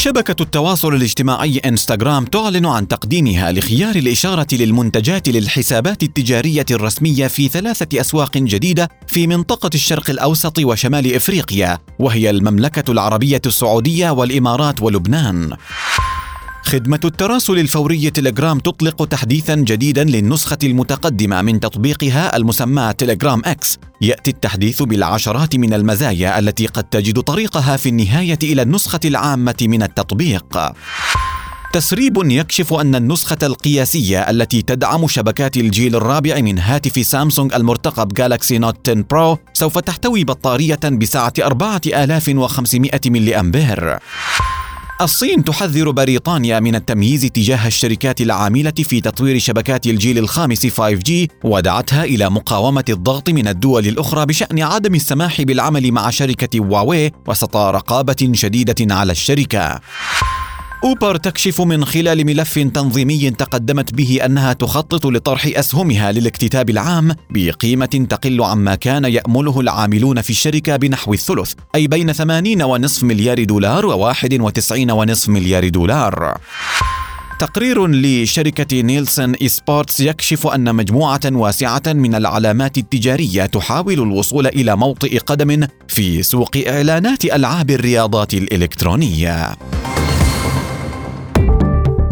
شبكة التواصل الاجتماعي إنستغرام تعلن عن تقديمها لخيار الإشارة للمنتجات للحسابات التجارية الرسمية في ثلاثة أسواق جديدة في منطقة الشرق الأوسط وشمال إفريقيا وهي المملكة العربية السعودية والإمارات ولبنان. خدمة التراسل الفوري تليجرام تطلق تحديثا جديدا للنسخة المتقدمة من تطبيقها المسمى تليجرام إكس. يأتي التحديث بالعشرات من المزايا التي قد تجد طريقها في النهاية إلى النسخة العامة من التطبيق. تسريب يكشف أن النسخة القياسية التي تدعم شبكات الجيل الرابع من هاتف سامسونج المرتقب جالكسي نوت 10 برو سوف تحتوي بطارية بسعه 4500 ملي أمبير. الصين تحذر بريطانيا من التمييز تجاه الشركات العاملة في تطوير شبكات الجيل الخامس 5G ودعتها إلى مقاومة الضغط من الدول الأخرى بشأن عدم السماح بالعمل مع شركة هواوي وسط رقابة شديدة على الشركة. أوبر تكشف من خلال ملف تنظيمي تقدمت به أنها تخطط لطرح أسهمها للاكتتاب العام بقيمة تقل عما كان يأمله العاملون في الشركة بنحو الثلث أي بين 80.5 مليار دولار و 91.5 مليار دولار تقرير لشركة نيلسون إسبورتس يكشف أن مجموعة واسعة من العلامات التجارية تحاول الوصول إلى موطئ قدم في سوق إعلانات ألعاب الرياضات الإلكترونية.